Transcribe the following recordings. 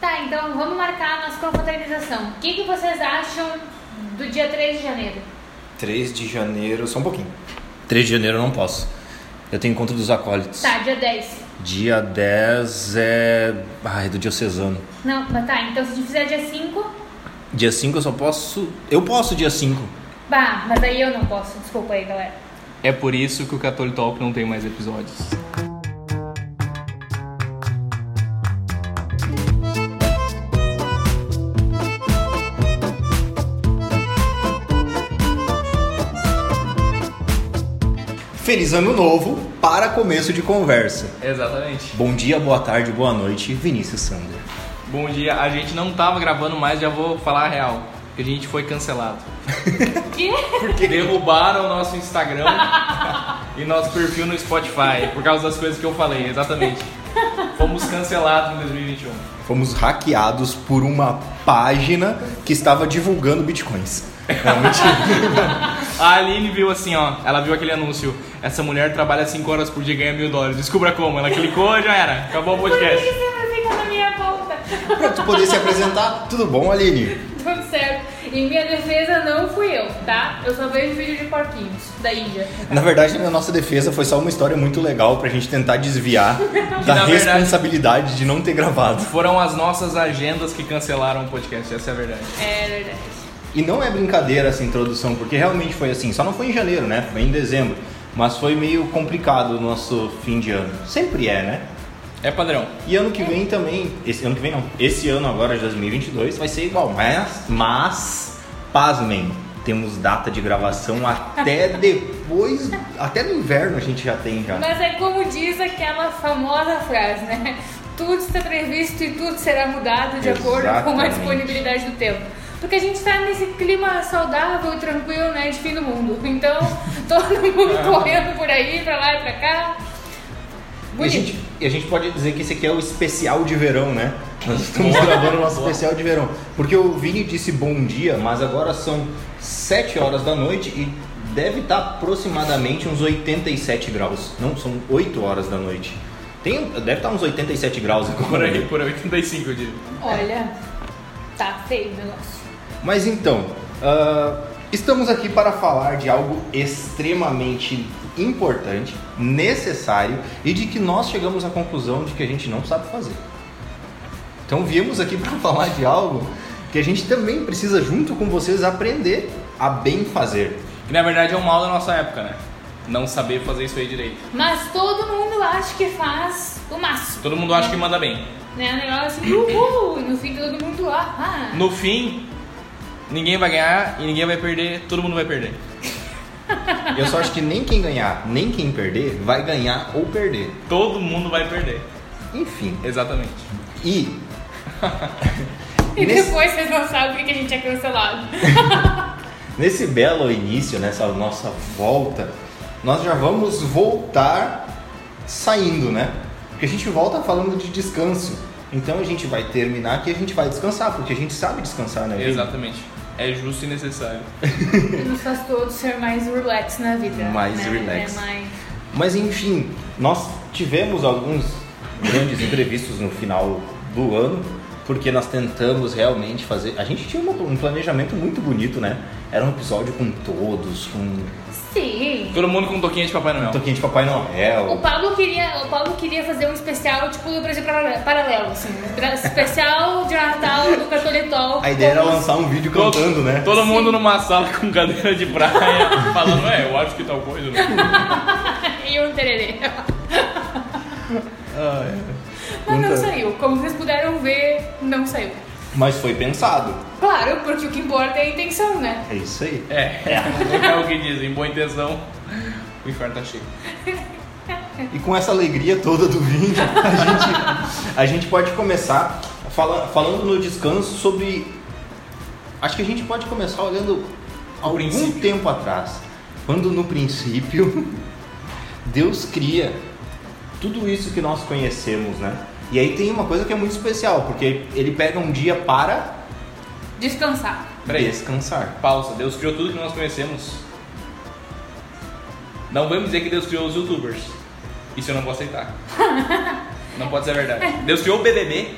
Tá, então vamos marcar a nossa confraternização. O que, que vocês acham do dia 3 de janeiro? 3 de janeiro, só um pouquinho. 3 de janeiro eu não posso. Eu tenho encontro dos acólitos. Tá, dia 10. Dia 10 é. Ai, do diocesano. Não, mas tá, então se a gente fizer dia 5. Dia 5 eu só posso. Eu posso dia 5. Bah, mas aí eu não posso. Desculpa aí, galera. É por isso que o Catholic Talk não tem mais episódios. Feliz ano novo para começo de conversa. Exatamente. Bom dia, boa tarde, boa noite, Vinícius Sander. Bom dia, a gente não tava gravando mais, já vou falar a real. Que a gente foi cancelado. Que? Porque derrubaram o nosso Instagram e nosso perfil no Spotify. Por causa das coisas que eu falei, exatamente. Fomos cancelados em 2021. Fomos hackeados por uma página que estava divulgando bitcoins. Realmente. A Aline viu assim, ó. Ela viu aquele anúncio. Essa mulher trabalha 5 horas por dia e ganha mil dólares. Descubra como. Ela clicou já era. Acabou o Por que podcast. sempre fica na minha conta? pra tu poder se apresentar. Tudo bom, Aline? Tudo certo. Em minha defesa, não fui eu, tá? Eu só vejo vídeo de porquinhos da Índia. Na verdade, na nossa defesa foi só uma história muito legal pra gente tentar desviar da verdade- responsabilidade de não ter gravado. Foram as nossas agendas que cancelaram o podcast. Essa é a verdade. É verdade. E não é brincadeira essa introdução, porque realmente foi assim. Só não foi em janeiro, né? Foi em dezembro. Mas foi meio complicado o nosso fim de ano. Sempre é, né? É padrão. E ano que vem também, esse ano que vem não, esse ano agora de 2022 vai ser igual, mas, mas, pasmem, temos data de gravação até depois, até no inverno a gente já tem já. Mas é como diz aquela famosa frase, né? Tudo está previsto e tudo será mudado de acordo com a Exatamente. disponibilidade do tempo. Porque a gente está nesse clima saudável e tranquilo, né? De fim do mundo. Então, todo mundo correndo por aí, pra lá e pra cá. E a, gente, e a gente pode dizer que esse aqui é o especial de verão, né? Nós estamos gravando o nosso especial de verão. Porque o Vini disse bom dia, mas agora são 7 horas da noite e deve estar aproximadamente uns 87 graus. Não, são 8 horas da noite. Tem, deve estar uns 87 graus agora. Por aí, por aí, 85 eu diria. Olha, tá feio o negócio. Mas então, ah, estamos aqui para falar de algo extremamente importante, necessário e de que nós chegamos à conclusão de que a gente não sabe fazer. Então viemos aqui para falar de algo que a gente também precisa, junto com vocês, aprender a bem fazer. Que na verdade é o mal da nossa época, né? Não saber fazer isso aí direito. Mas todo mundo acha que faz o máximo. Todo mundo acha que manda bem. Né? O negócio assim, uhul, no fim todo mundo lá. Ah. No fim, ninguém vai ganhar e ninguém vai perder, todo mundo vai perder. Eu só acho que nem quem ganhar, nem quem perder, vai ganhar ou perder. Todo mundo vai perder. Enfim, Exatamente. e E Nesse- depois vocês não sabem que a gente é cancelado. Nesse belo início, nessa nossa volta, nós já vamos voltar saindo, né? Porque a gente volta falando de descanso. Então a gente vai terminar que a gente vai descansar, porque a gente sabe descansar, né? Exatamente. É justo e necessário. E nos faz todos ser mais relax na vida. Mais né? relax. É mais... Mas enfim, nós tivemos alguns grandes imprevistos no final do ano, porque nós tentamos realmente fazer. A gente tinha um planejamento muito bonito, né? Era um episódio com todos, com Sim. Todo mundo com um toquinho de Papai um Noel. toquinho de Papai Noel. O Pablo queria, o Pablo queria fazer um especial tipo do Brasil Paralelo, assim, especial de Natal do Catolitol. A ideia era lançar um vídeo Todo, cantando, né? todo mundo numa sala com cadeira de praia falando, é, eu acho que tal coisa. Né? e um tererê. Ah, é. Mas não saiu. Como vocês puderam ver, não saiu. Mas foi pensado. Claro, porque o que importa é a intenção, né? É isso aí. É, é o que dizem, boa intenção, o inferno tá cheio. E com essa alegria toda do vinho, a gente, a gente pode começar fala- falando no descanso sobre. Acho que a gente pode começar olhando algum princípio. tempo atrás. Quando no princípio Deus cria tudo isso que nós conhecemos, né? E aí tem uma coisa que é muito especial, porque ele pega um dia para Descansar. Peraí, descansar. pausa. Deus criou tudo que nós conhecemos. Não vamos dizer que Deus criou os youtubers. Isso eu não vou aceitar. Não pode ser verdade. Deus criou o BBB.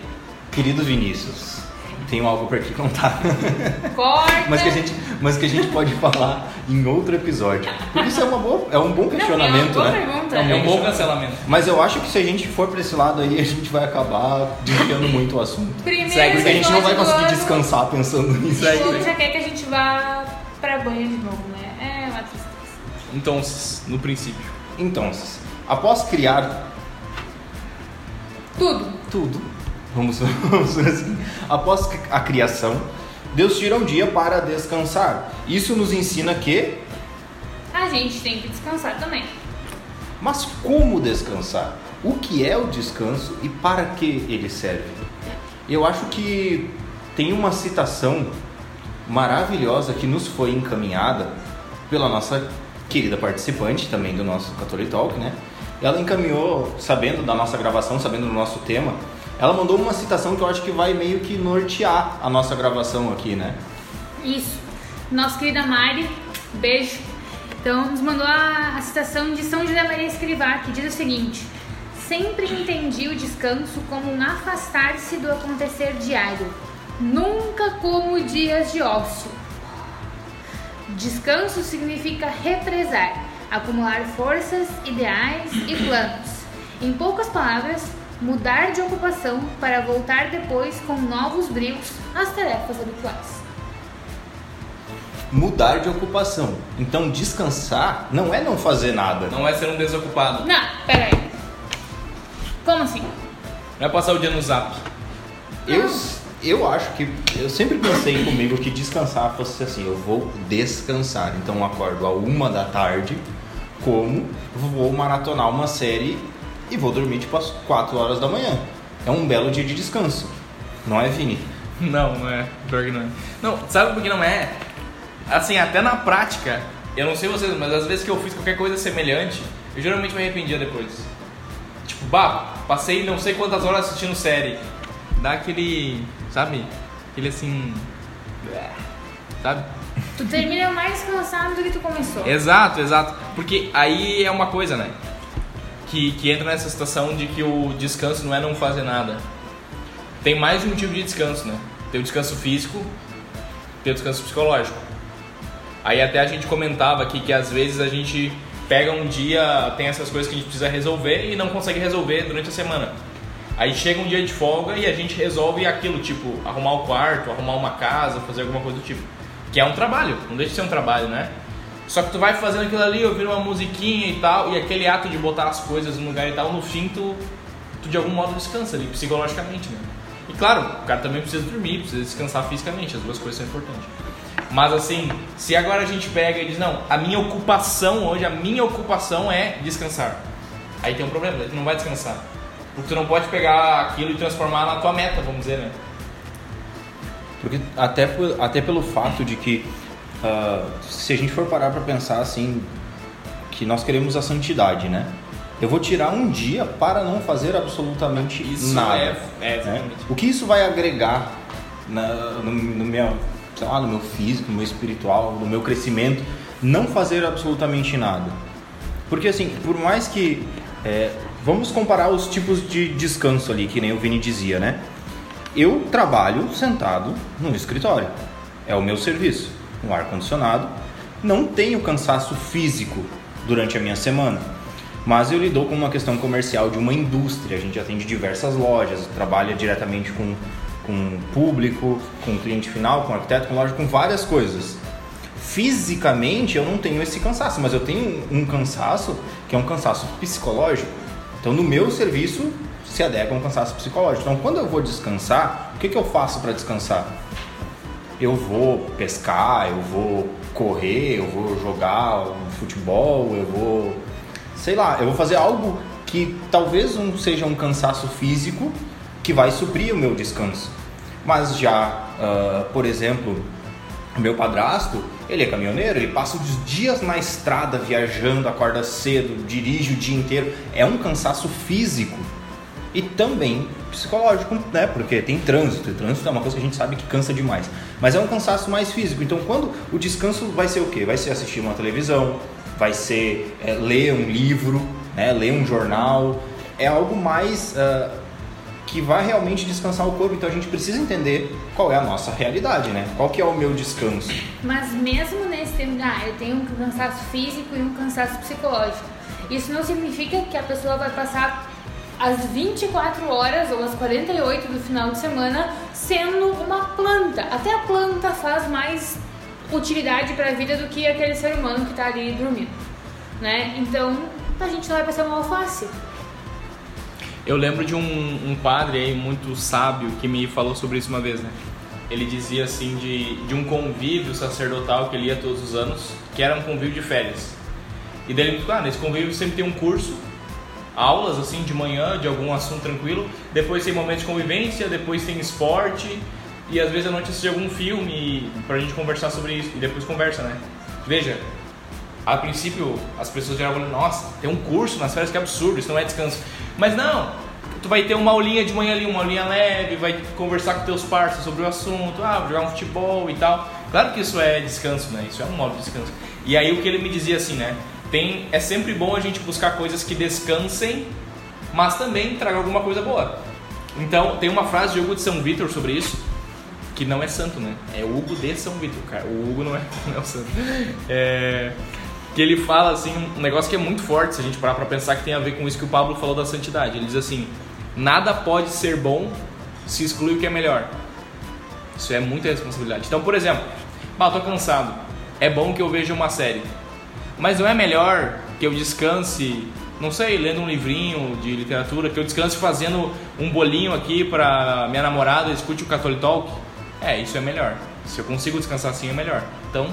Querido Vinícius, tenho algo para te contar. Corta. mas, que a gente, mas que a gente pode falar em outro episódio. Porque isso é, uma boa, é um bom questionamento, Não, é uma boa né? pergunta. É um bom cancelamento. Mas eu acho que se a gente for pra esse lado aí, a gente vai acabar desviando muito o assunto. Primeiro Segue, Porque a gente não vai conseguir ano, descansar pensando nisso. O povo já quer que a gente vá pra banho de novo, né? É uma tristeza. Então, no princípio. Então, após criar Tudo. tudo, vamos, vamos assim, após a criação, Deus tira um dia para descansar. Isso nos ensina que, A gente tem que descansar também. mas como descansar? O que é o descanso e para que ele serve? Eu acho que tem uma citação maravilhosa que nos foi encaminhada pela nossa querida participante também do nosso Catholic Talk, né? Ela encaminhou, sabendo da nossa gravação, sabendo do nosso tema, ela mandou uma citação que eu acho que vai meio que nortear a nossa gravação aqui, né? Isso. Nossa querida Mari, beijo. Então, nos mandou a, a citação de São José Maria Escrivá, que diz o seguinte: Sempre entendi o descanso como um afastar-se do acontecer diário, nunca como dias de ócio. Descanso significa represar, acumular forças, ideais e planos. Em poucas palavras, mudar de ocupação para voltar depois com novos brilhos às tarefas habituais. Mudar de ocupação. Então, descansar não é não fazer nada. Não é ser um desocupado. Não, pera aí. Como assim? Não é passar o dia no zap. Eu, eu acho que. Eu sempre pensei comigo que descansar fosse assim: eu vou descansar. Então eu acordo a uma da tarde, como, vou maratonar uma série e vou dormir tipo às 4 horas da manhã. É um belo dia de descanso. Não é, Vini? Não, não é. Pior que não é. Não, sabe por que não é? Assim, até na prática, eu não sei vocês, mas às vezes que eu fiz qualquer coisa semelhante, eu geralmente me arrependia depois. Tipo, bah, passei não sei quantas horas assistindo série. Dá aquele, sabe? Aquele assim. Sabe? Tu termina mais cansado do que tu começou. Exato, exato. Porque aí é uma coisa, né? Que, que entra nessa situação de que o descanso não é não fazer nada. Tem mais de um tipo de descanso, né? Tem o descanso físico, tem o descanso psicológico. Aí até a gente comentava aqui que às vezes a gente pega um dia, tem essas coisas que a gente precisa resolver e não consegue resolver durante a semana. Aí chega um dia de folga e a gente resolve aquilo, tipo, arrumar o quarto, arrumar uma casa, fazer alguma coisa do tipo. Que é um trabalho, não deixa de ser um trabalho, né? Só que tu vai fazendo aquilo ali, ouvindo uma musiquinha e tal, e aquele ato de botar as coisas no lugar e tal, no fim tu, tu de algum modo descansa ali, psicologicamente, né? E claro, o cara também precisa dormir, precisa descansar fisicamente, as duas coisas são importantes. Mas assim, se agora a gente pega e diz, não, a minha ocupação hoje, a minha ocupação é descansar. Aí tem um problema, tu não vai descansar. Porque tu não pode pegar aquilo e transformar na tua meta, vamos dizer, né? Porque até, até pelo fato de que ah, se a gente for parar para pensar assim que nós queremos a santidade, né? Eu vou tirar um dia para não fazer absolutamente Isso nada. é- é, né? O que isso vai agregar na- no, no meu, lá, no meu físico, no meu espiritual, no meu crescimento? Não fazer absolutamente nada. Porque assim, por mais que é, vamos comparar os tipos de descanso ali, que nem o Vini dizia, né? Eu trabalho sentado no escritório. É o meu serviço. Um ar condicionado. Não tenho cansaço físico durante a minha semana. Mas eu lido com uma questão comercial de uma indústria. A gente atende diversas lojas, trabalha diretamente com, com público, com cliente final, com arquiteto, com loja, com várias coisas. Fisicamente eu não tenho esse cansaço, mas eu tenho um cansaço que é um cansaço psicológico. Então no meu serviço se adequa a um cansaço psicológico. Então quando eu vou descansar, o que, que eu faço para descansar? Eu vou pescar, eu vou correr, eu vou jogar futebol, eu vou. sei lá, eu vou fazer algo que talvez não seja um cansaço físico que vai suprir o meu descanso. Mas já, ah, por exemplo, meu padrasto, ele é caminhoneiro, ele passa os dias na estrada viajando, acorda cedo, dirige o dia inteiro. É um cansaço físico e também psicológico, né? Porque tem trânsito, e trânsito é uma coisa que a gente sabe que cansa demais. Mas é um cansaço mais físico. Então, quando o descanso vai ser o quê? Vai ser assistir uma televisão, vai ser é, ler um livro, né? ler um jornal. É algo mais ah, que vai realmente descansar o corpo. Então a gente precisa entender qual é a nossa realidade, né? Qual que é o meu descanso. Mas mesmo nesse tempo, ah, eu tenho um cansaço físico e um cansaço psicológico. Isso não significa que a pessoa vai passar as 24 horas ou as 48 do final de semana sendo uma planta. Até a planta faz mais utilidade para a vida do que aquele ser humano que está ali dormindo, né? Então, a gente não vai passar uma alface. Eu lembro de um, um padre aí muito sábio que me falou sobre isso uma vez, né? Ele dizia assim de, de um convívio sacerdotal que ele ia todos os anos, que era um convívio de férias. E daí ele me ah, nesse convívio sempre tem um curso, aulas assim de manhã de algum assunto tranquilo, depois tem momentos de convivência, depois tem esporte e às vezes à noite assiste algum filme pra gente conversar sobre isso e depois conversa, né? Veja, a princípio as pessoas já falam, nossa, tem um curso nas férias que é absurdo, isso não é descanso. Mas não, tu vai ter uma aulinha de manhã ali, uma aulinha leve, vai conversar com teus parceiros sobre o assunto, ah, jogar um futebol e tal. Claro que isso é descanso, né? Isso é um modo de descanso. E aí o que ele me dizia assim, né? Tem, é sempre bom a gente buscar coisas que descansem, mas também tragam alguma coisa boa. Então, tem uma frase de Hugo de São Vitor sobre isso, que não é santo, né? É Hugo de São Vitor, cara. O Hugo não é, não é o santo. É, que ele fala assim, um negócio que é muito forte, se a gente parar pra pensar que tem a ver com isso que o Pablo falou da santidade. Ele diz assim: nada pode ser bom se exclui o que é melhor. Isso é muita responsabilidade. Então, por exemplo, bah, tô cansado. É bom que eu veja uma série. Mas não é melhor que eu descanse, não sei, lendo um livrinho de literatura, que eu descanse fazendo um bolinho aqui para minha namorada escute o Catholic Talk? É, isso é melhor. Se eu consigo descansar assim é melhor. Então,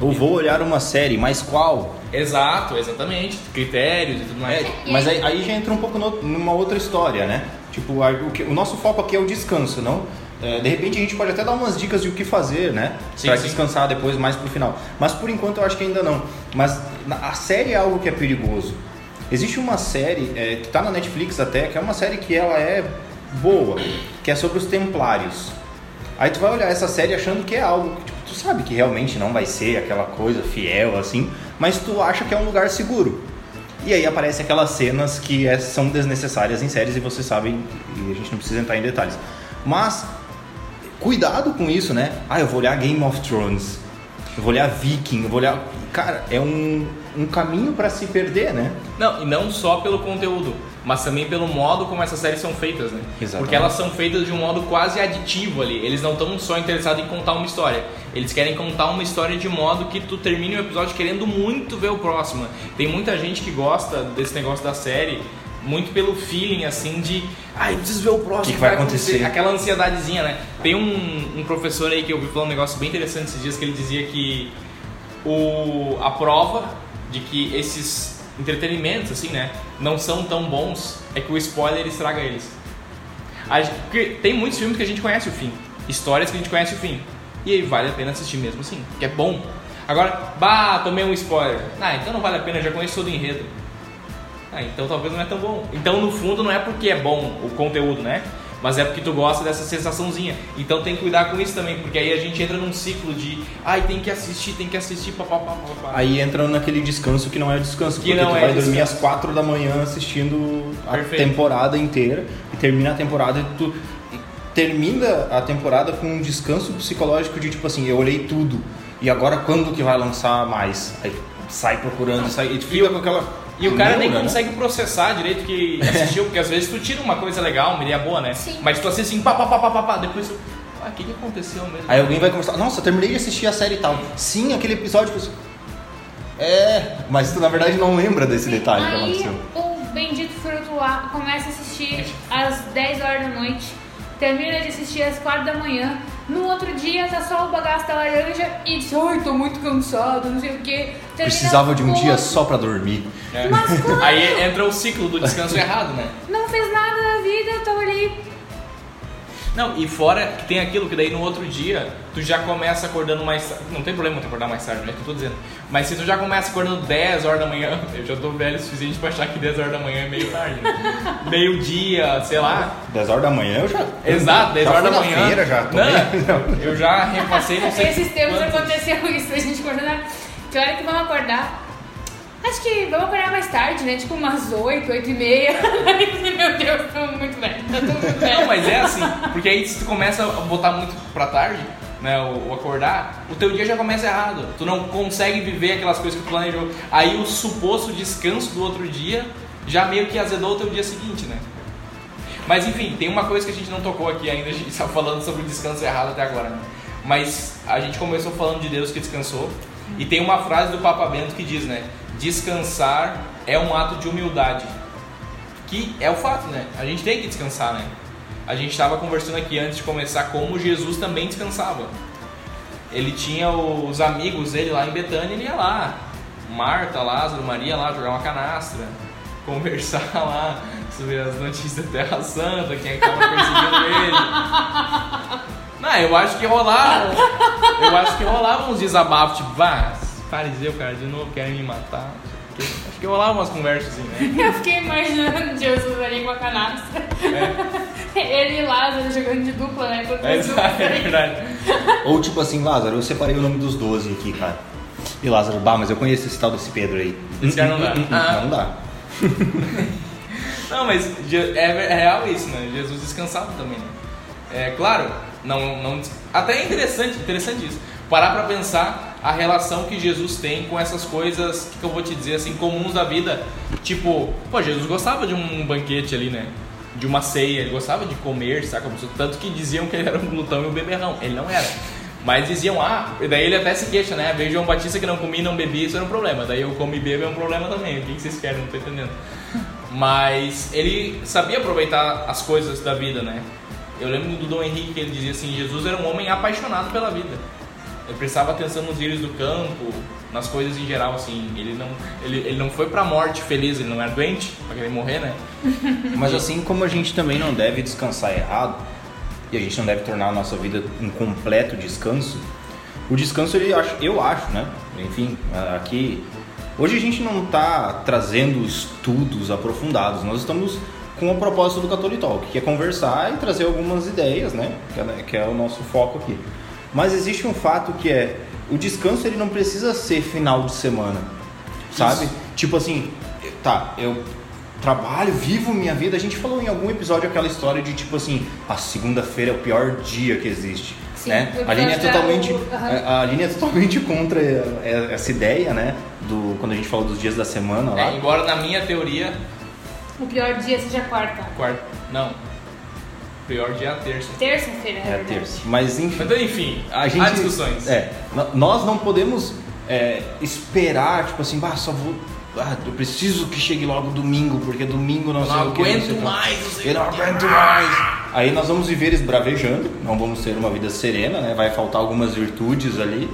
Ou vou olhar uma série, mas qual? exato, exatamente, critérios e tudo mais. É, mas aí, aí já entra um pouco no- numa outra história, né? Tipo, o, que- o nosso foco aqui é o descanso, não? É, de repente a gente pode até dar umas dicas de o que fazer, né? Sim. descansar depois, mais pro final. Mas por enquanto eu acho que ainda não. Mas a série é algo que é perigoso. Existe uma série é, que tá na Netflix até, que é uma série que ela é boa, que é sobre os Templários. Aí tu vai olhar essa série achando que é algo que tipo, tu sabe que realmente não vai ser aquela coisa fiel assim, mas tu acha que é um lugar seguro. E aí aparecem aquelas cenas que é- são desnecessárias em séries e vocês sabem, e a gente não precisa entrar em detalhes. Mas cuidado com isso, né? Ah, eu vou olhar Game of Thrones. Eu vou olhar Viking, eu vou olhar. Cara, é um, um caminho pra se perder, né? Não, e não só pelo conteúdo, mas também pelo modo como essas séries são feitas, né? Exatamente. Porque elas são feitas de um modo quase aditivo ali. Eles não estão só interessados em contar uma história. Eles querem contar uma história de modo que tu termine o episódio querendo muito ver o próximo. Tem muita gente que gosta desse negócio da série muito pelo feeling assim de ai, preciso ver o próximo Que que vai acontecer? Aquela ansiedadezinha, né? Tem um, um professor aí que eu vi falar um negócio bem interessante esses dias que ele dizia que o, a prova de que esses entretenimentos, assim, né, não são tão bons é que o spoiler estraga eles. A porque tem muitos filmes que a gente conhece o fim, histórias que a gente conhece o fim, e aí vale a pena assistir mesmo assim, que é bom. Agora, bah, tomei um spoiler. Ah, então não vale a pena, já conheço todo o enredo. Ah, então talvez não é tão bom. Então, no fundo, não é porque é bom o conteúdo, né? Mas é porque tu gosta dessa sensaçãozinha. Então tem que cuidar com isso também, porque aí a gente entra num ciclo de ai, tem que assistir, tem que assistir, papapá. Aí entra naquele descanso que não é descanso, Que porque não tu é vai dormir descanso. às 4 da manhã assistindo a Perfeito. temporada inteira e termina a temporada e tu termina a temporada com um descanso psicológico de tipo assim, eu olhei tudo e agora quando que vai lançar mais? Aí sai procurando, sai e fica com aquela E o cara nem né? consegue processar direito que assistiu, porque às vezes tu tira uma coisa legal, uma ideia boa, né? Sim. Mas tu assiste assim, pá, pá, pá, pá, pá, pá, depois tu. Ah, o que, que aconteceu mesmo? Aí alguém vai conversar, nossa, eu terminei de assistir a série e tal. Sim, aquele episódio você... É, mas tu na verdade não lembra desse detalhe que Aí aconteceu. o bendito fruto lá começa a assistir às 10 horas da noite, termina de assistir às 4 da manhã. No outro dia tá só o bagaço da laranja e diz, ai, tô muito cansado, não sei o que. Precisava de um dia só pra dormir. É. Mas claro. Aí entra o ciclo do descanso errado, né? Não fez nada na vida, tava ali. Não, e fora que tem aquilo que daí no outro dia tu já começa acordando mais tarde. Não tem problema tu acordar mais tarde, não é o que eu tô dizendo. Mas se tu já começa acordando 10 horas da manhã, eu já tô velho o suficiente pra achar que 10 horas da manhã é meio tarde. Né? Meio dia, sei lá. 10 horas da manhã eu já. Exato, 10 já horas da manhã. Feira, já tô não, eu já repassei não sei Esses tempos quantos- aconteceu isso, a gente acordando. Que hora que vamos acordar? Acho que vamos acordar mais tarde, né? Tipo umas 8, 8 e meia. Meu Deus, tô muito velho. Tá tudo muito. Não, mas é assim, porque aí se tu começa a botar muito pra tarde, né, o, o acordar, o teu dia já começa errado. Tu não consegue viver aquelas coisas que tu planejou. Aí o suposto descanso do outro dia já meio que azedou o teu dia seguinte, né? Mas enfim, tem uma coisa que a gente não tocou aqui ainda, a gente está falando sobre o descanso errado até agora, né? Mas a gente começou falando de Deus que descansou, e tem uma frase do Papa Bento que diz, né? Descansar é um ato de humildade. Que é o fato, né? A gente tem que descansar, né? A gente estava conversando aqui antes de começar como Jesus também descansava. Ele tinha os amigos dele lá em Betânia, ele ia lá. Marta, Lázaro, Maria lá jogar uma canastra, conversar lá sobre as notícias da Terra Santa, quem estava perseguindo ele. Não, eu acho que rolava. Eu acho que rolava uns desabafos, tipo, vá, fariseu, cara, de novo querem me matar. Acho que rolava umas conversas assim, né? Eu fiquei imaginando Jesus ali com a canastra. É, Ele e Lázaro jogando de dupla, né? É, os é verdade. Ou tipo assim, Lázaro, eu separei o nome dos 12 aqui, cara. E Lázaro, bah, mas eu conheço esse tal desse Pedro aí. Esse cara não dá. Hum, hum, hum, Ah. Não dá. Não, mas é, é real isso, né? Jesus descansava também, né? É claro, não, não, até é interessante, interessante isso. Parar pra pensar a relação que Jesus tem com essas coisas que eu vou te dizer assim comuns da vida. Tipo, pô, Jesus gostava de um banquete ali, né? De uma ceia, ele gostava de comer, saca? Tanto que diziam que ele era um glutão e um beberrão. Ele não era. Mas diziam, ah, daí ele até se queixa, né? Veio João Batista que não comia e não bebia, isso era um problema. Daí eu como e bebo é um problema também. O que vocês querem? Não tô entendendo. Mas ele sabia aproveitar as coisas da vida, né? Eu lembro do Dom Henrique que ele dizia assim: Jesus era um homem apaixonado pela vida. Ele prestava atenção nos lírios do campo, nas coisas em geral, assim. Ele não, ele, ele não foi pra morte feliz, ele não era doente pra querer morrer, né? Mas assim como a gente também não deve descansar errado, e a gente não deve tornar a nossa vida um completo descanso, o descanso ele eu acho, né? Enfim, aqui hoje a gente não está trazendo estudos aprofundados, nós estamos com o propósito do Catholic Talk, que é conversar e trazer algumas ideias, né? Que é, que é o nosso foco aqui. Mas existe um fato que é o descanso ele não precisa ser final de semana, sabe? Tipo assim, tá, eu trabalho, vivo minha vida. A gente falou em algum episódio aquela história de tipo assim, a segunda-feira é o pior dia que existe. Sim, né? A Aline é totalmente, o- aham. a a Aline é totalmente contra é, essa ideia, né? Do quando a gente falou dos dias da semana lá. É, embora na minha teoria, O pior dia seja quarta. quarto. Não. Pior dia é a terça. Terça-feira, É é a verdade. terça. Mas enfim, Então, enfim, a gente há discussões. É, nós não podemos é, esperar, tipo assim, bah, só vou. Ah, eu preciso que chegue logo domingo, porque domingo não sei não o que. aguento sei o que. mais, sei Eu não aguento mais. Aí nós vamos viver esbravejando, não vamos ter uma vida serena, né? Vai faltar algumas virtudes ali.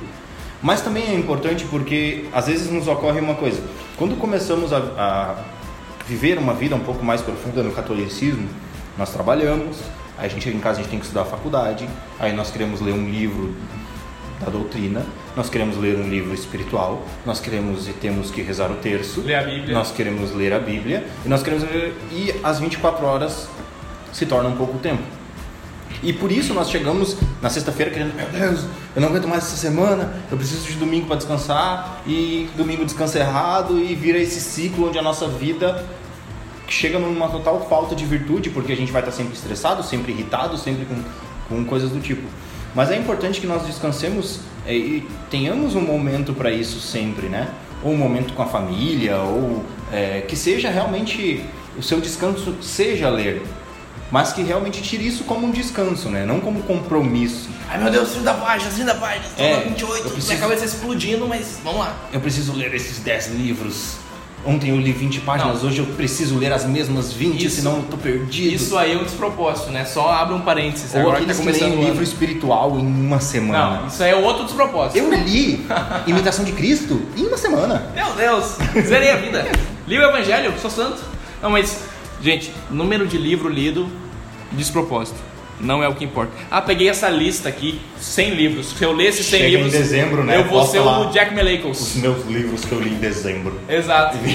Mas também é importante porque às vezes nos ocorre uma coisa. Quando começamos a, a viver uma vida um pouco mais profunda no catolicismo, nós trabalhamos, a gente em casa, a gente tem que estudar a faculdade, aí nós queremos ler um livro da doutrina, nós queremos ler um livro espiritual, nós queremos e temos que rezar o terço, Ler a Bíblia. nós queremos ler a Bíblia, e nós queremos ler, e as 24 horas se tornam pouco tempo. E por isso nós chegamos na sexta-feira querendo, meu Deus, eu não aguento mais essa semana, eu preciso de domingo para descansar, e domingo descansa errado, e vira esse ciclo onde a nossa vida chega numa total falta de virtude, porque a gente vai estar sempre estressado, sempre irritado, sempre com, com coisas do tipo. Mas é importante que nós descansemos é, e tenhamos um momento para isso sempre, né? Ou um momento com a família, ou é, que seja realmente o seu descanso seja ler, mas que realmente tire isso como um descanso, né? Não como compromisso. Ai meu Deus, fim da página, fim da página, estou É, na 28, eu preciso- minha cabeça explodindo, mas vamos lá. Eu preciso ler esses 10 livros. Ontem eu li 20 páginas, Não. hoje eu preciso ler as mesmas 20, Isso- senão eu tô perdido. Isso aí é um despropósito, né? Só abre um parênteses. Ou agora que que tá começando um o livro espiritual em uma semana. Não, isso aí é outro despropósito. Eu li Imitação de Cristo em uma semana. Meu Deus, zerei a vida. Li o Evangelho, sou santo. Não, mas, gente, número de livro lido, despropósito. Não é o que importa. Ah, peguei essa lista aqui, 100 livros. Se eu ler esses 100 Chega em livros, dezembro, né? eu vou ser o Jack Os Melacos. meus livros que eu li em dezembro. Exato.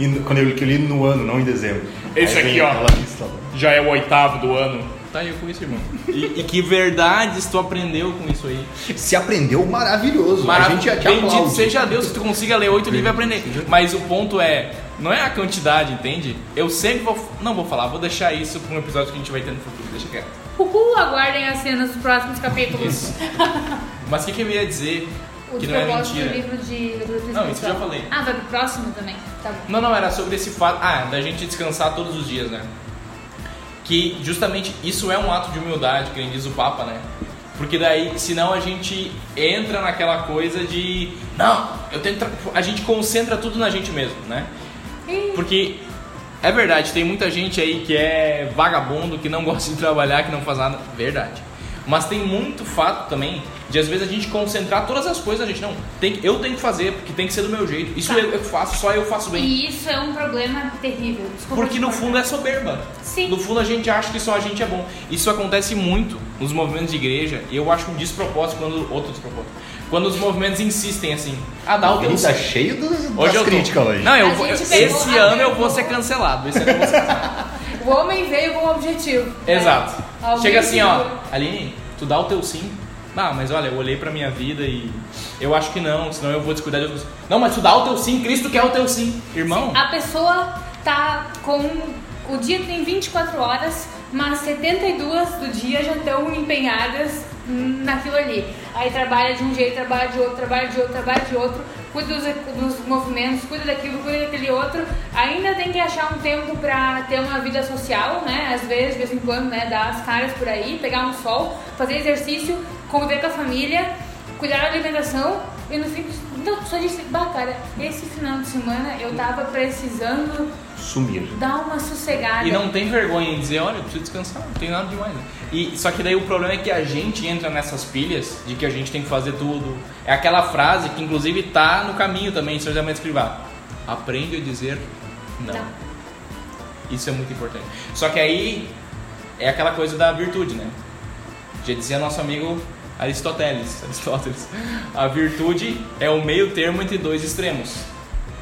E quando eu, que eu li no ano, não em dezembro. Esse Aí aqui, ó. lista. Já é o oitavo do ano. tá aí com isso, irmão. E, e que verdades tu aprendeu com isso aí. Se aprendeu maravilhoso. Marav- A gente já te Bendito aplaude. seja Deus que tu consiga ler oito livros e aprender. Mas o ponto é, não é a quantidade, entende? Eu sempre vou. Não vou falar, vou deixar isso pra um episódio que a gente vai ter no futuro. Deixa quieto. Uhul, aguardem as cenas dos próximos capítulos. Mas o que, que eu ia dizer O que não é propósito do mentira? livro de Não, isso eu já falei. Ah, vai pro próximo também? Tá bom. Não, não, era sobre esse fato. Ah, da gente descansar todos os dias, né? Que justamente isso é um ato de humildade, que nem diz o Papa, né? Porque daí, senão a gente entra naquela coisa de. Não, eu tenho. tra- A gente concentra tudo na gente mesmo, né? Porque é verdade, tem muita gente aí que é vagabundo, que não gosta de trabalhar, que não faz nada. Verdade. Mas tem muito fato também de às vezes a gente concentrar todas as coisas, a gente não. Tem que, eu tenho que fazer, porque tem que ser do meu jeito. Isso Tá. eu, eu faço, só eu faço bem. E isso é um problema terrível. Desculpa Porque no fundo é soberba. Sim. No fundo a gente acha que só a gente é bom. Isso acontece muito nos movimentos de igreja e eu acho um despropósito quando. Outro despropósito. Quando os movimentos insistem assim. Ah, dá o teu Ele tá sim. cheio dos, Hoje das críticas hoje. Não, eu vou- esse ano eu vou ser cancelado. Esse ano eu vou ser cancelado. O homem veio com um objetivo. né? Exato. Alguém Chega assim, ó. Aline, tu dá o teu sim. Ah, mas olha, eu olhei pra minha vida e eu acho que não, senão eu vou descuidar de outras coisas. Não, mas tu dá o teu sim, Cristo quer o teu sim. Irmão, A pessoa tá com. O dia tem 24 horas, mas 72 do dia já estão empenhadas naquilo ali. Aí trabalha de um jeito, trabalha de outro, trabalha de outro, trabalha de outro, cuida dos, dos movimentos, cuida daquilo, cuida daquele outro. Ainda tem que achar um tempo pra ter uma vida social, né? Às vezes, de vez em quando, né? Dar as caras por aí, pegar um sol, fazer exercício, conviver com a família, cuidar da alimentação e no fim. Então, só disse, bah, cara, esse final de semana eu tava precisando Sumir. dar uma sossegada. E não tem vergonha em dizer, olha, eu preciso descansar, não tem nada demais. Né? E, só que daí o problema é que a gente entra nessas pilhas de que a gente tem que fazer tudo. É aquela frase que inclusive tá no caminho também. José Mendes Escrivá. Aprende a dizer não. Não. Isso é muito importante. Só que aí é aquela coisa da virtude, né? Já dizia nosso amigo Aristóteles, Aristóteles. A virtude é o meio termo entre dois extremos.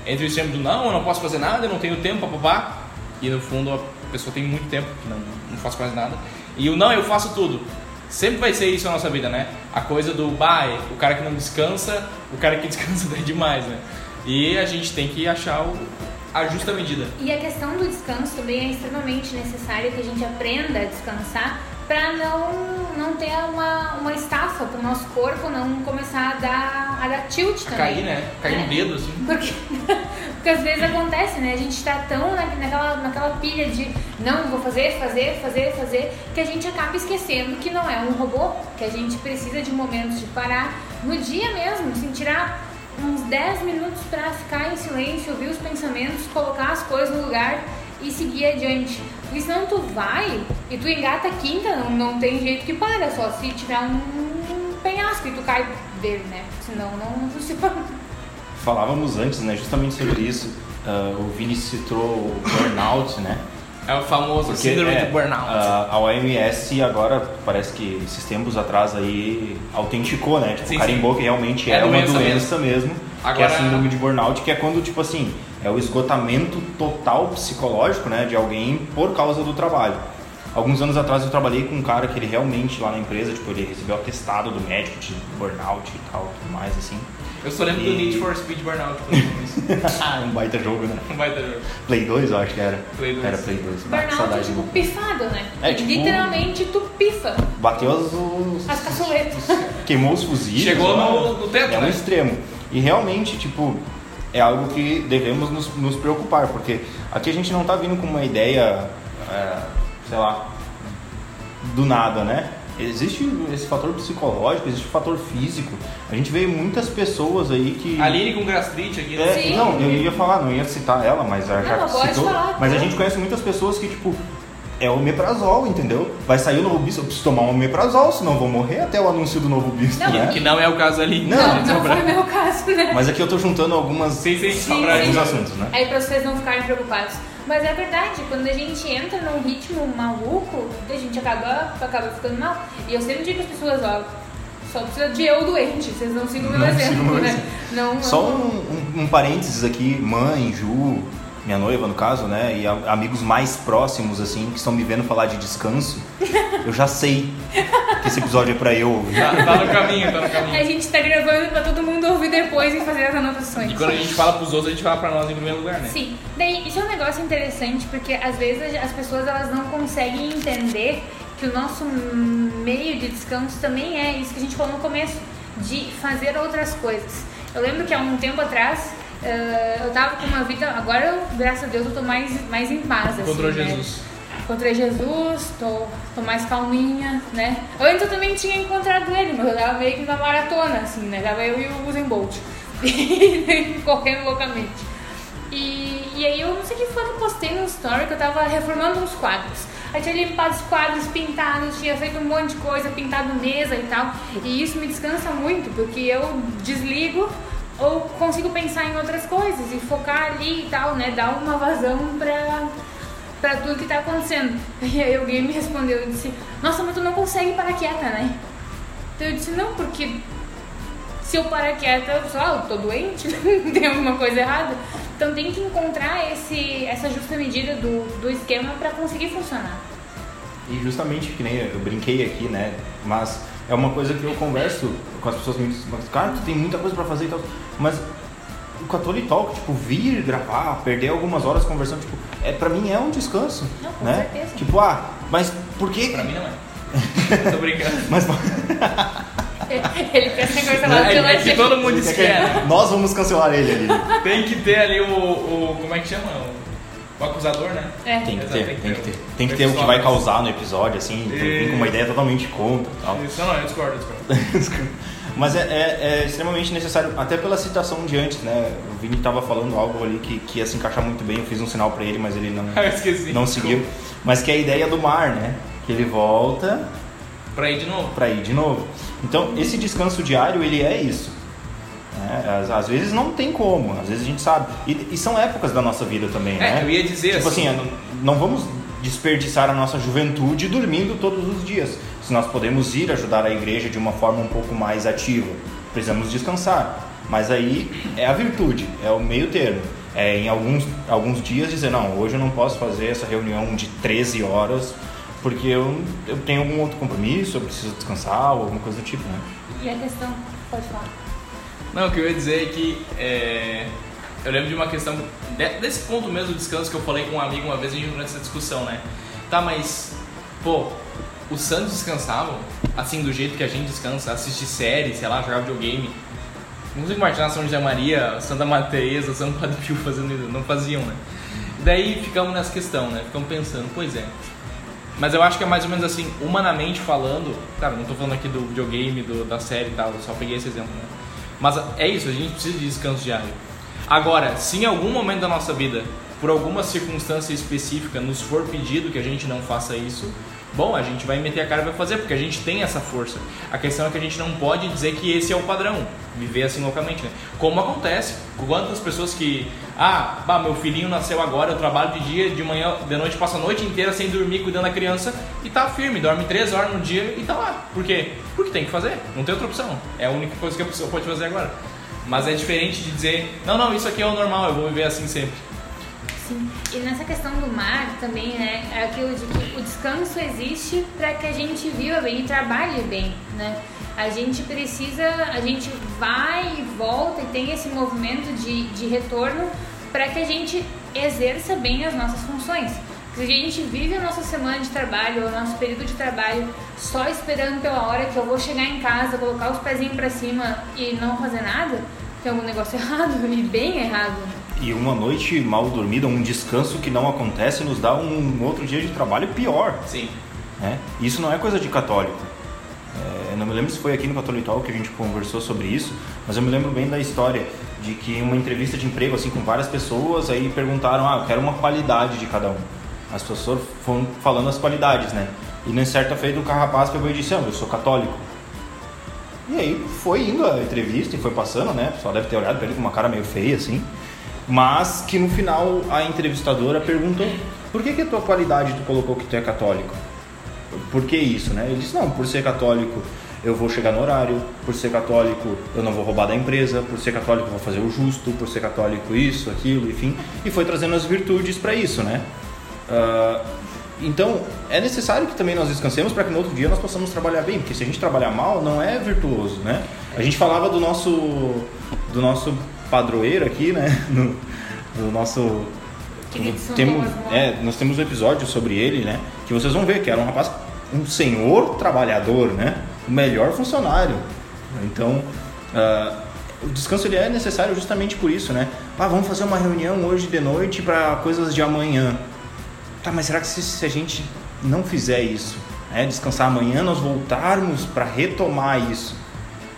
Entre o extremo do não, eu não posso fazer nada, eu não tenho tempo, papapá. E no fundo a pessoa tem muito tempo, que não, não faz quase nada. E o não, eu faço tudo. Sempre vai ser isso na nossa vida, né? A coisa do, bah, o cara que não descansa, o cara que descansa é demais, né? E a gente tem que achar o, a justa medida. E a questão do descanso também é extremamente necessário que a gente aprenda a descansar para não, não ter uma, uma estafa para o nosso corpo, não começar a dar, a dar tilt A também. cair, né? Cair É. no dedo, assim. Porque, porque às vezes acontece, né? A gente tá tão na- naquela, naquela pilha de não, vou fazer, fazer, fazer, fazer, que a gente acaba esquecendo que não é um robô, que a gente precisa de momentos de parar no dia mesmo, assim, tirar uns 10 minutos pra ficar em silêncio, ouvir os pensamentos, colocar as coisas no lugar e seguir adiante. Porque senão tu vai e tu engata a quinta, não, não tem jeito que para, só se tiver um, penhasco e tu cai dele, né? Senão não, funciona. Falávamos antes, né, justamente sobre isso. Ah, o Vini citou o burnout, né? É o famoso síndrome é, do burnout. A, a OMS agora parece que esses tempos atrás aí autenticou, né? Tipo, Sim, carimbou que realmente É é, uma doença doença mesmo, que é a Agora- síndrome de burnout, que é quando, tipo assim, é o esgotamento total psicológico, né, de alguém por causa do trabalho. Alguns anos atrás eu trabalhei com um cara que ele realmente lá na empresa, tipo, ele recebeu atestado do médico de burnout e tal, tudo mais assim. Eu só lembro do e- Need for Speed Burnout. quando. Ah, um baita jogo, né? Vai ter jogo. Play 2 eu acho que era. Play 2. Era Play 2. Ah, que Burnout é saudade. tipo pifado, né? É, tipo- Literalmente tu pifa Bateu as, os, as caçoletas. queimou os fuzis. Chegou no- no teto, É um né? extremo. E realmente, tipo, é algo que devemos nos, nos preocupar, porque aqui a gente não tá vindo com uma ideia, é, sei lá, do nada, né? Existe esse fator psicológico, existe o fator físico. A gente vê muitas pessoas aí que. Aline com gastrite aqui. É, Sim. não, eu ia falar, não ia citar ela, mas já já Não, citou. falar, mas a gente conhece muitas pessoas que, tipo, é o omeprazol, entendeu? Vai sair o novo bispo, eu preciso tomar um omeprazol, senão vou morrer até o anúncio do novo bispo, Não, né? Que não é o caso ali. Não, Não, não foi meu caso, né? Mas aqui eu tô juntando algumas Sim, sim, Sim, alguns assuntos, né? Aí pra vocês não ficarem preocupados. Mas é verdade, quando a gente entra num ritmo maluco, a gente acaba, acaba ficando mal. E eu sempre digo às pessoas, ó, só precisa de eu doente, vocês não sigam o meu Não exemplo, o né? exemplo. Não, Só não- um, um- um parênteses aqui, mãe, Ju, minha noiva no caso, né, e a- amigos mais próximos assim que estão me vendo falar de descanso, eu já sei que esse episódio é pra eu ouvir. Tá, tá no caminho, tá no A caminho. gente tá gravando pra todo mundo ouvir depois e fazer as anotações. E quando a gente fala pros outros, a gente fala pra nós em primeiro lugar, né? Sim, daí isso é um negócio interessante porque às vezes as pessoas elas não conseguem entender que o nosso meio de descanso também é isso que a gente falou no começo, de fazer outras coisas. Eu lembro que há um tempo atrás eh, eu tava com uma vida, agora eu, graças a Deus eu tô mais, mais em paz. Assim, Encontrou né? Jesus. Encontrei Jesus, tô, tô mais calminha, né? Antes eu também tinha encontrado ele, mas eu tava meio que na maratona, assim, né? Tava eu e o Usain Bolt. correndo loucamente. E, e aí eu não sei o que foi que eu postei no story que eu tava reformando uns quadros. Aí tinha limpado os quadros, pintados, tinha feito um monte de coisa, pintado mesa e tal. E isso me descansa muito, porque eu desligo ou consigo pensar em outras coisas e focar ali e tal, né? Dar uma vazão pra, pra tudo que tá acontecendo. E aí alguém me respondeu e disse, nossa, mas tu não consegue parar quieta, né? Então eu disse, não, porque se eu parar quieta, eu só, eu tô doente, tem alguma coisa errada. Então tem que encontrar esse, essa justa medida do, do esquema para conseguir funcionar. E justamente, que nem eu brinquei aqui, né? Mas é uma coisa que eu converso com as pessoas que me dizem, cara, tu tem muita coisa pra fazer e tal. Mas o Catholic Talk, tipo, vir gravar, perder algumas horas conversando, tipo, é, pra mim é um descanso. Não, com né? certeza. Tipo, ah, mas por que. Pra mim não é. Tô brincando. Mas Ele quer ser cancelado É, pela é que todo mundo que é. nós vamos cancelar ele ali. Tem que ter ali o, o. Como é que chama? O, o acusador, né? É. Tem que Exato, ter, tem que tem que ter. Tem que ter o que vai causar no episódio, assim, com uma ideia totalmente contra e tal. Isso não, eu discordo, eu discordo. Mas é, é- é extremamente necessário, até pela citação de antes, né? O Vini estava falando algo ali que, que ia se encaixar muito bem, eu fiz um sinal para ele, mas ele não, esqueci. não seguiu. Mas que é a ideia do mar, né? Que ele volta Pra ir de novo. para ir de novo. Então, esse descanso diário, ele é isso. Né? Às, às vezes não tem como, às vezes a gente sabe. E, e são épocas da nossa vida também, né? É, eu ia dizer Tipo assim. assim, não, não vamos desperdiçar a nossa juventude dormindo todos os dias. Se nós podemos ir ajudar a igreja de uma forma um pouco mais ativa, precisamos descansar. Mas aí é a virtude, é o meio termo. É em alguns, alguns dias dizer, não, hoje eu não posso fazer essa reunião de 13 horas porque eu, eu tenho algum outro compromisso, eu preciso descansar ou alguma coisa do tipo, né? E a questão, pode falar. Não, o que eu ia dizer é que é, eu lembro de uma questão de- desse ponto mesmo do descanso que eu falei com um amigo uma vez a gente entrou nessa discussão, né? Tá, mas pô, os santos descansavam assim do jeito que a gente descansa, assistir série, sei lá, jogar videogame. Não consigo imaginar São José Maria, Santa Mateesa, São Padre Pio fazendo isso, não faziam, né? Daí ficamos nessa questão, né? Ficamos pensando, pois é. Mas eu acho que é mais ou menos assim, humanamente falando, cara, não tô falando aqui do videogame, do, da série e tal, só peguei esse exemplo, né? Mas é isso, a gente precisa de descanso diário. Agora, se em algum momento da nossa vida, por alguma circunstância específica, nos for pedido que a gente não faça isso, bom, a gente vai meter a cara e vai fazer, porque a gente tem essa força. A questão é que a gente não pode dizer que esse é o padrão, viver assim loucamente, né? Como acontece, quantas pessoas que, ah, bah, meu filhinho nasceu agora, eu trabalho de dia, de manhã, de noite, passa a noite inteira sem dormir, cuidando da criança, e tá firme, dorme três horas no dia e tá lá. Por quê? Porque tem que fazer, não tem outra opção. É a única coisa que a pessoa pode fazer agora. Mas é diferente de dizer, não, não, isso aqui é o normal, eu vou viver assim sempre. Sim. E nessa questão do mar também, né? É aquilo de que o descanso existe para que a gente viva bem e trabalhe bem, né? A gente precisa, a gente vai e volta e tem esse movimento de, de retorno para que a gente exerça bem as nossas funções. Se a gente vive a nossa semana de trabalho, o nosso período de trabalho só esperando pela hora que eu vou chegar em casa, colocar os pezinhos para cima e não fazer nada, tem algum negócio errado e bem errado. E uma noite mal dormida, um descanso que não acontece, nos dá um outro dia de trabalho pior. Sim. né? Isso não é coisa de católico. É, não me lembro se foi aqui no Catholic Talk que a gente conversou sobre isso, mas eu me lembro bem da história de que uma entrevista de emprego assim com várias pessoas, aí perguntaram, ah, eu quero uma qualidade de cada um. As pessoas foram falando as qualidades, né? E na certa feita o carrapaz pegou e disse, ah, eu sou católico. E aí foi indo a entrevista e foi passando, né? O pessoal deve ter olhado pra ele com uma cara meio feia, assim. Mas que no final a entrevistadora perguntou, por que que a tua qualidade tu colocou que tu é católico? Por que isso, né? Ele disse, não, por ser católico eu vou chegar no horário, por ser católico eu não vou roubar da empresa, por ser católico eu vou fazer o justo, por ser católico isso, aquilo, enfim, e foi trazendo as virtudes para isso, né? Uh, então é necessário que também nós descansemos para que no outro dia nós possamos trabalhar bem, porque se a gente trabalhar mal não é virtuoso, né? A gente falava do nosso do nosso padroeiro aqui, né? No, do nosso temos, é, nós temos um episódio sobre ele, né? Que vocês vão ver que era um rapaz, um senhor trabalhador, né? Melhor funcionário. Então, uh, o descanso ele é necessário justamente por isso, né? Ah, vamos fazer uma reunião hoje de noite para coisas de amanhã. Tá, mas será que se, se a gente não fizer isso, né? descansar amanhã, nós voltarmos para retomar isso,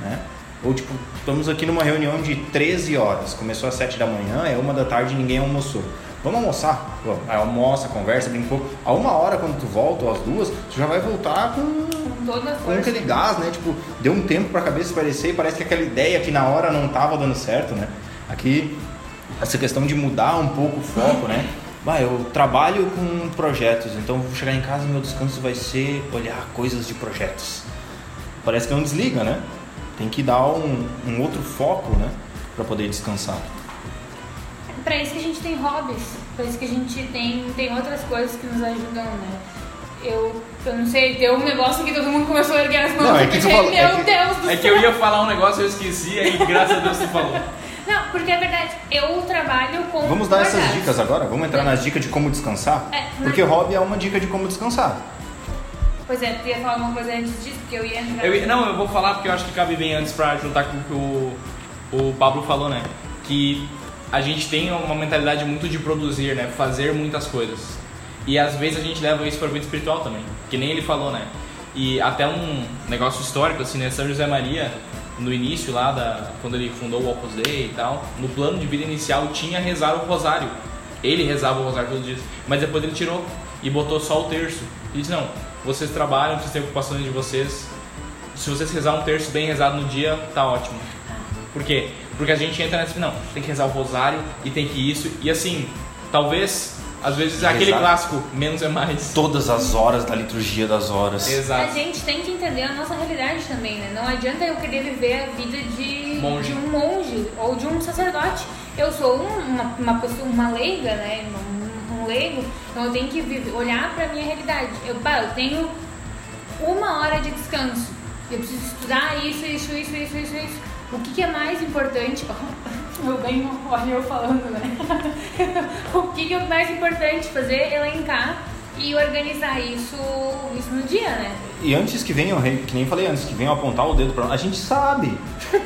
né? Ou tipo, estamos aqui numa reunião de 13 horas, começou às 7 da manhã, é uma da tarde e ninguém almoçou. Vamos almoçar? Aí almoça, conversa, brinca um pouco. A uma hora, quando tu volta, ou às duas, tu já vai voltar com, Toda com aquele gás, né? Tipo, deu um tempo pra cabeça esparecer e parece que aquela ideia que na hora não tava dando certo, né? Aqui, essa questão de mudar um pouco o foco, né? Vai, eu trabalho com projetos, então vou chegar em casa e meu descanso vai ser olhar coisas de projetos. Parece que não desliga, né? Tem que dar um, um outro foco, né? Pra poder descansar para isso que a gente tem hobbies, para isso que a gente tem, tem outras coisas que nos ajudam, né? Eu, eu não sei, deu um negócio que todo mundo começou a erguer as mãos. Não, é que pensei, falou, meu é que, Deus do É que eu ia falar um negócio, eu esqueci, aí graças a Deus você falou. Não, porque é verdade, eu trabalho com. Vamos dar essas dicas agora? Vamos entrar É. nas dicas de como descansar? É, mas- Porque hobby é uma dica de como descansar. Pois é, tu ia falar uma coisa antes disso, porque eu ia entrar. Eu ia- não, eu vou falar porque eu acho que cabe bem antes pra juntar com o que o, o Pablo falou, né? Que a gente tem uma mentalidade muito de produzir, né? Fazer muitas coisas. E às vezes a gente leva isso para vida espiritual também, que nem ele falou, né? E até um negócio histórico, assim, né? São José Maria, no início lá, da, quando ele fundou o Opus Dei e tal, no plano de vida inicial tinha rezar o rosário. Ele rezava o rosário todos os dias, mas depois ele tirou e botou só o terço. E disse: Não, vocês trabalham, vocês têm ocupações de vocês. Se vocês rezar um terço bem rezado no dia, tá ótimo. Por quê? Porque a gente entra nessa, não, tem que rezar o rosário e tem que isso. E assim, talvez, às vezes, é aquele clássico, menos é mais. Todas as horas da liturgia das horas. A Exato. gente tem que entender a nossa realidade também, né? Não adianta eu querer viver a vida de, Monge. de um monge ou de um sacerdote. Eu sou um- uma, uma pessoa, uma leiga, né? Um, um leigo, então eu tenho que viver, olhar pra minha realidade. Eu, pá, eu tenho uma hora de descanso. Eu preciso estudar isso, isso, isso, isso, isso, isso. O que, que é mais importante? Meu bem, olha eu falando, né? o que, que é mais importante fazer? Elencar e organizar isso, isso no dia, né? E antes que venham, que nem falei antes, que venham apontar o dedo pra nós, a gente sabe.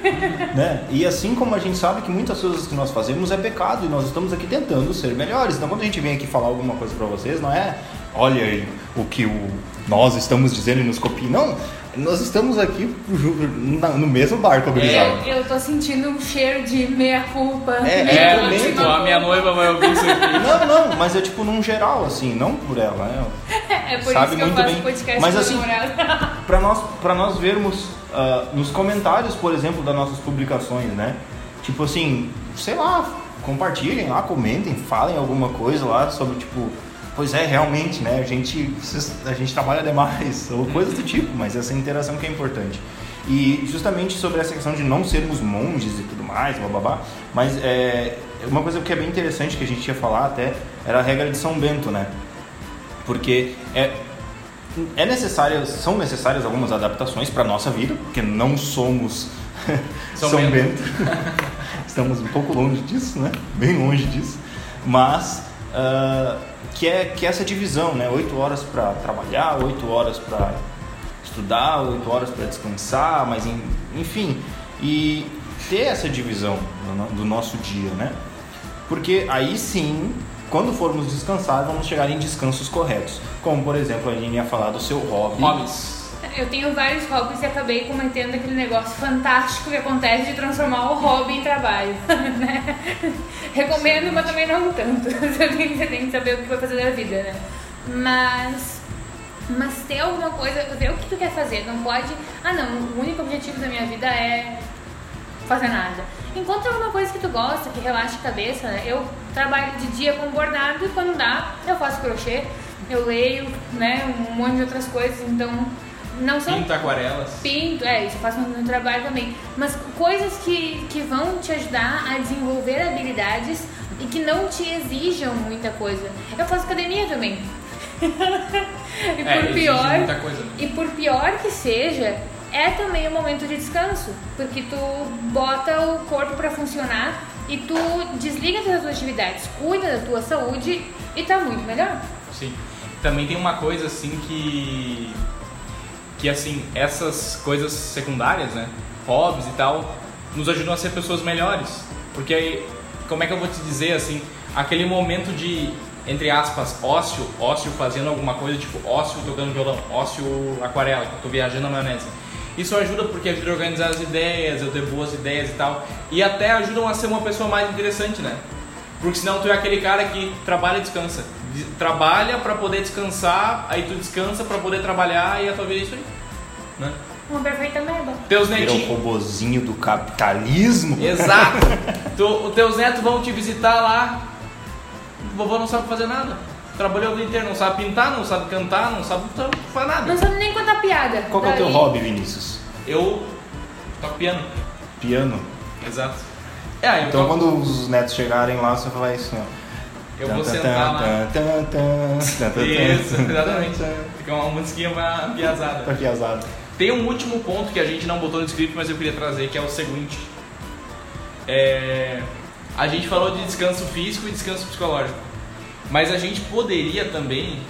né? E assim como a gente sabe que muitas coisas que nós fazemos é pecado e nós estamos aqui tentando ser melhores. Então quando a gente vem aqui falar alguma coisa pra vocês, não é olha aí o que o, nós estamos dizendo e nos copiem. Não, nós estamos aqui no mesmo barco, gurizada. Eu, eu tô sentindo um cheiro de meia-culpa. É, meia É, comenta. tipo, a minha noiva vai ouvir isso aqui. Não, não, mas é tipo num geral, assim, não por ela, né? É por Sabe isso que eu muito faço bem. podcast Mas assim. Para nós, pra nós vermos ah, nos comentários, por exemplo, das nossas publicações, né? Tipo assim, sei lá, compartilhem lá, comentem, falem alguma coisa lá sobre, tipo, pois é, realmente, né? A gente, a gente trabalha demais, ou coisas do tipo, mas essa interação que é importante. E justamente sobre essa questão de não sermos monges e tudo mais, bababá, mas é, uma coisa que é bem interessante que a gente ia falar até era a regra de São Bento, né? Porque é, é necessárias, são necessárias algumas adaptações para nossa vida, porque não somos São São, Bento. Bento. Estamos um pouco longe disso, né? Bem longe disso. Mas ah, que é que é essa divisão, né? Oito horas para trabalhar, oito horas para estudar, oito horas para descansar, mas em- enfim, e ter essa divisão do no- do nosso dia, né? Porque aí sim, quando formos descansar, vamos chegar em descansos corretos. Como, por exemplo, a gente ia falar do seu hobby. Hobbies. Eu tenho vários hobbies e acabei cometendo aquele negócio fantástico que acontece de transformar o hobby em trabalho. né? Recomendo, mas também não tanto. Você tem, que saber o que vai fazer da vida, né? Mas. Mas ter alguma coisa, ver o que tu quer fazer. Não pode. Ah, não, o único objetivo da minha vida é fazer nada. Encontra alguma coisa que tu gosta, que relaxe a cabeça. né? Eu trabalho de dia com bordado e quando dá, eu faço crochê, eu leio, né, um monte de outras coisas. Então, não são Pinta aquarelas. Pinto, é, isso eu faço no, trabalho também. Mas coisas que, que vão te ajudar a desenvolver habilidades e que não te exijam muita coisa. Eu faço academia também. e É, por pior. muita coisa, né? E por pior que seja, é também um momento de descanso. Porque tu bota o corpo pra funcionar e tu desliga das tuas atividades, cuida da tua saúde e tá muito melhor. Sim. Também tem uma coisa assim que. Que assim, essas coisas secundárias, né? Hobbies e tal, nos ajudam a ser pessoas melhores. Porque aí, como é que eu vou te dizer assim, aquele momento de, entre aspas, ócio, ócio fazendo alguma coisa, tipo ócio tocando violão, ócio aquarela, que eu tô viajando na maionese. Isso ajuda porque ajuda a organizar as ideias, eu ter boas ideias e tal. E até ajudam a ser uma pessoa mais interessante, né? Porque senão tu é aquele cara que trabalha e descansa. Trabalha pra poder descansar, aí tu descansa pra poder trabalhar e a tua vida é isso aí. Né? Uma perfeita meba. Teus Vira um netinhos. robozinho do capitalismo. Exato! tu, os teus netos vão te visitar lá. O vovô não sabe fazer nada. Trabalhou o dia inteiro, não sabe pintar, não sabe cantar, não sabe não faz nada. Não sabe nem contar piada. Qual que é o teu hobby, Vinícius? Eu toco piano. Piano. Exato. É, Então toco- quando os netos chegarem lá, você vai assim, ó. Eu vou sentar lá. Isso, exatamente. Fica uma musiquinha piazada. Tá azado. Tem um último ponto que a gente não botou no script, mas eu queria trazer, que é o seguinte. É, A gente falou de descanso físico e descanso psicológico. Mas a gente poderia também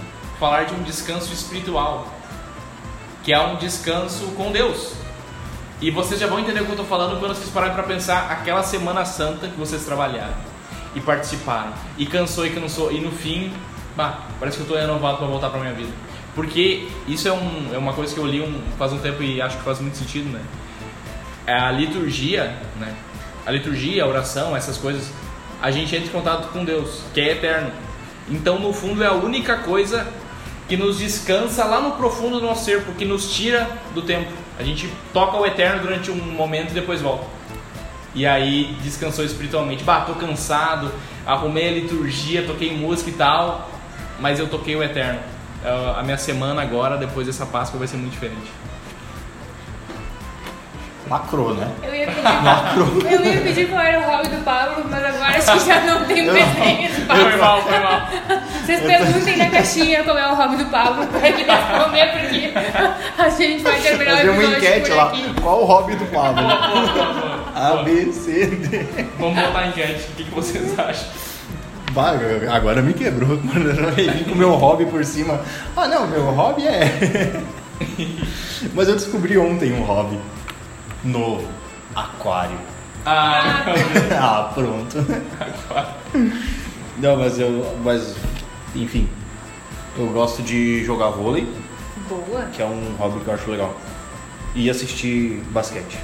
falar de um descanso espiritual, que é um descanso com Deus. E vocês já vão entender o que eu estou falando quando vocês pararem para pensar aquela semana santa que vocês trabalharam e participaram, e cansou e cansou, e no fim, bah, parece que eu estou renovado para voltar para minha vida. Porque isso é, um, é uma coisa que eu li um, faz um tempo e acho que faz muito sentido, né? É a liturgia, né? A liturgia, a oração, essas coisas, a gente entra em contato com Deus, que é eterno. Então, no fundo, é a única coisa que nos descansa lá no profundo do nosso ser, porque nos tira do tempo. A gente toca o eterno durante um momento e depois volta. E aí descansou espiritualmente. Bah, tô cansado, arrumei a liturgia, toquei música e tal, mas eu toquei o eterno. Ah, A minha semana agora, depois dessa Páscoa, vai ser muito diferente. Lacrou, né? Eu ia pedir, eu ia pedir qual era o hobby do Pablo, mas agora acho que já não tem desenho do Pablo. Foi mal, foi mal. Vocês perguntem na caixinha qual é o hobby do Pablo pra ele responder, porque a gente vai terminar o Fazer uma episódio enquete por lá. Qual o hobby do Pablo? A. B, C, D. Vamos botar a enquete. O que, que vocês acham? Vai, agora me quebrou eu vim com o meu hobby por cima. Ah, não, meu hobby é. Mas eu descobri ontem um hobby novo: aquário. Ah, ah, pronto. Não, mas eu. Mas, enfim. Eu gosto de jogar vôlei, Boa. que é um hobby que eu acho legal. E assistir basquete.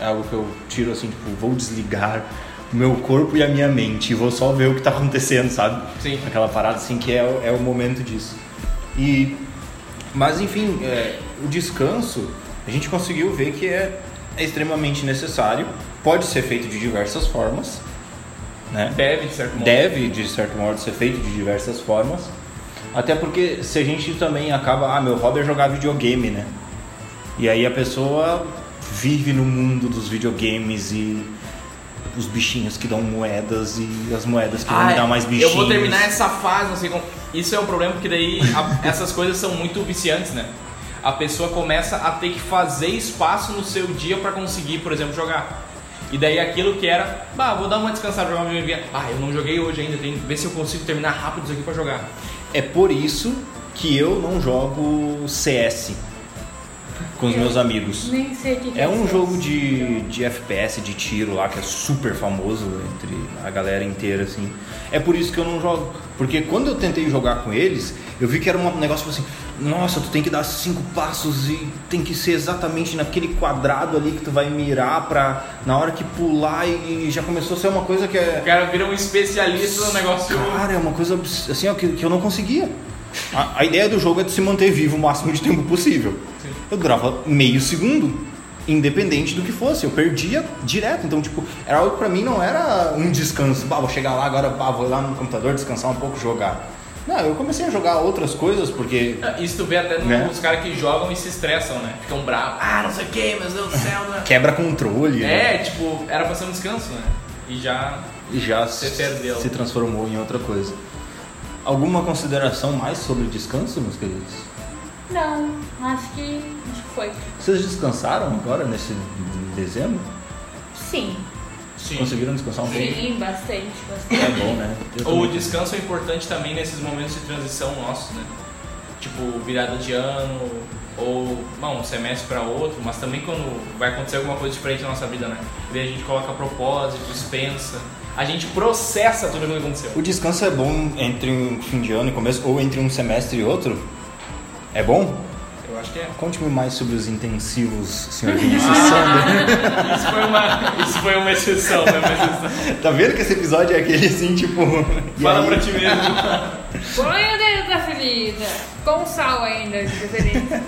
É algo que eu tiro assim, tipo, vou desligar o meu corpo e a minha mente e vou só ver o que tá acontecendo, sabe? Sim. Aquela parada assim que é, o- é o momento disso. E. Mas enfim, é, o descanso a gente conseguiu ver que é, é extremamente necessário. Pode ser feito de diversas formas. Né? deve, de certo modo. deve, de certo modo, ser feito de diversas formas. Até porque se a gente também acaba, ah, meu hobby é jogar videogame, né? E aí a pessoa vive no mundo dos videogames e os bichinhos que dão moedas e as moedas que vão me dar mais bichinhos. Ah, eu vou terminar essa fase, não sei como. Isso é um problema porque daí a- essas coisas são muito viciantes, né? A pessoa começa a ter que fazer espaço no seu dia pra conseguir, por exemplo, jogar. E daí aquilo que era, bah, vou dar uma descansada, jogar uma videogame. Ah, eu não joguei hoje ainda, tem que ver se eu consigo terminar rápido isso aqui pra jogar. É por isso que eu não jogo CS com os Eu meus amigos. Nem sei o que, que É um isso. jogo de, de FPS, de tiro lá, que é super famoso entre a galera inteira, assim. É por isso que eu não jogo. Porque quando eu tentei jogar com eles, eu vi que era um negócio tipo assim, nossa, tu tem que dar cinco passos e tem que ser exatamente naquele quadrado ali que tu vai mirar pra na hora que pular e, já começou a ser uma coisa que O é. cara vira um especialista no negócio. Cara, é uma coisa assim, ó, que, que eu não conseguia. A, a ideia do jogo é de se manter vivo o máximo de tempo possível. Eu durava meio segundo, independente do que fosse. Eu perdia direto. Então, tipo, era algo que pra mim não era um descanso. Bah, vou chegar lá agora, bah, vou ir lá no computador descansar um pouco, jogar. Não, eu comecei a jogar outras coisas porque. Isso tu vê até nos Né? caras que jogam e se estressam, né? Ficam bravos. Ah, não sei o que, meu Deus do céu, né? Quebra controle. né? É, tipo, era pra ser um descanso, né? E já. E já se- perdeu. se transformou em outra coisa. Alguma consideração mais sobre descanso, meus queridos? Não, acho que. Acho que foi. Vocês descansaram agora nesse dezembro? Sim. Sim. Conseguiram descansar um pouco? Sim, bastante, bastante. É bom, né? O descanso é importante também nesses momentos de transição nossos, né? Tipo, virada de ano, ou bom, um semestre para outro, mas também quando vai acontecer alguma coisa diferente na nossa vida, né? E aí a gente coloca propósito, dispensa, a gente processa tudo o que aconteceu. O descanso é bom entre um fim de ano e começo, ou entre um semestre e outro? É bom? Eu acho que é. Conte-me mais sobre os intensivos, senhor Vinícius Sander. Isso foi uma, isso foi uma exceção, né? Uma exceção. Tá vendo que esse episódio é aquele assim, tipo. Fala pra ti mesmo. Põe o dedo da ferida. Com sal ainda, de preferência.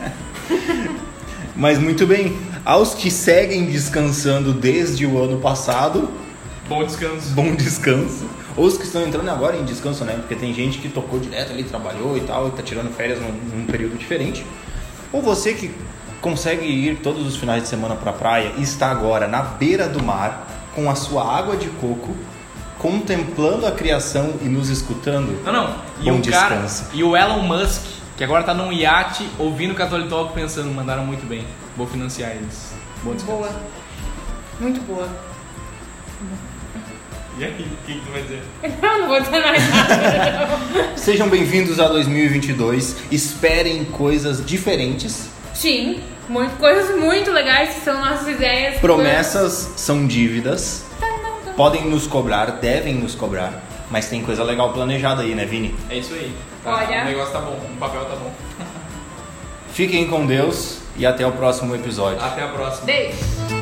Mas muito bem. Aos que seguem descansando desde o ano passado, Bom descanso. bom descanso. Ou os que estão entrando agora em descanso, né? Porque tem gente que tocou direto ali, trabalhou e tal, e tá tirando férias num, num período diferente. Ou você que consegue ir todos os finais de semana pra praia e está agora na beira do mar, com a sua água de coco, contemplando a criação e nos escutando. Não, não. E Bom o cara, descanso. e o Elon Musk, que agora tá num iate ouvindo Catholic Talk pensando, mandaram muito bem. Vou financiar eles. Bom descanso. Boa. Muito boa. E aí, o que, que tu vai dizer? Eu não vou dizer mais nada. Sejam bem-vindos a 2022. Esperem coisas diferentes. Sim, muito, coisas muito legais que são nossas ideias. Promessas são dívidas. Podem nos cobrar, devem nos cobrar. Mas tem coisa legal planejada aí, né, Vini? É isso aí. Tá, Olha. O negócio tá bom, o papel tá bom. Fiquem com Deus e até o próximo episódio. Até a próxima. Beijo.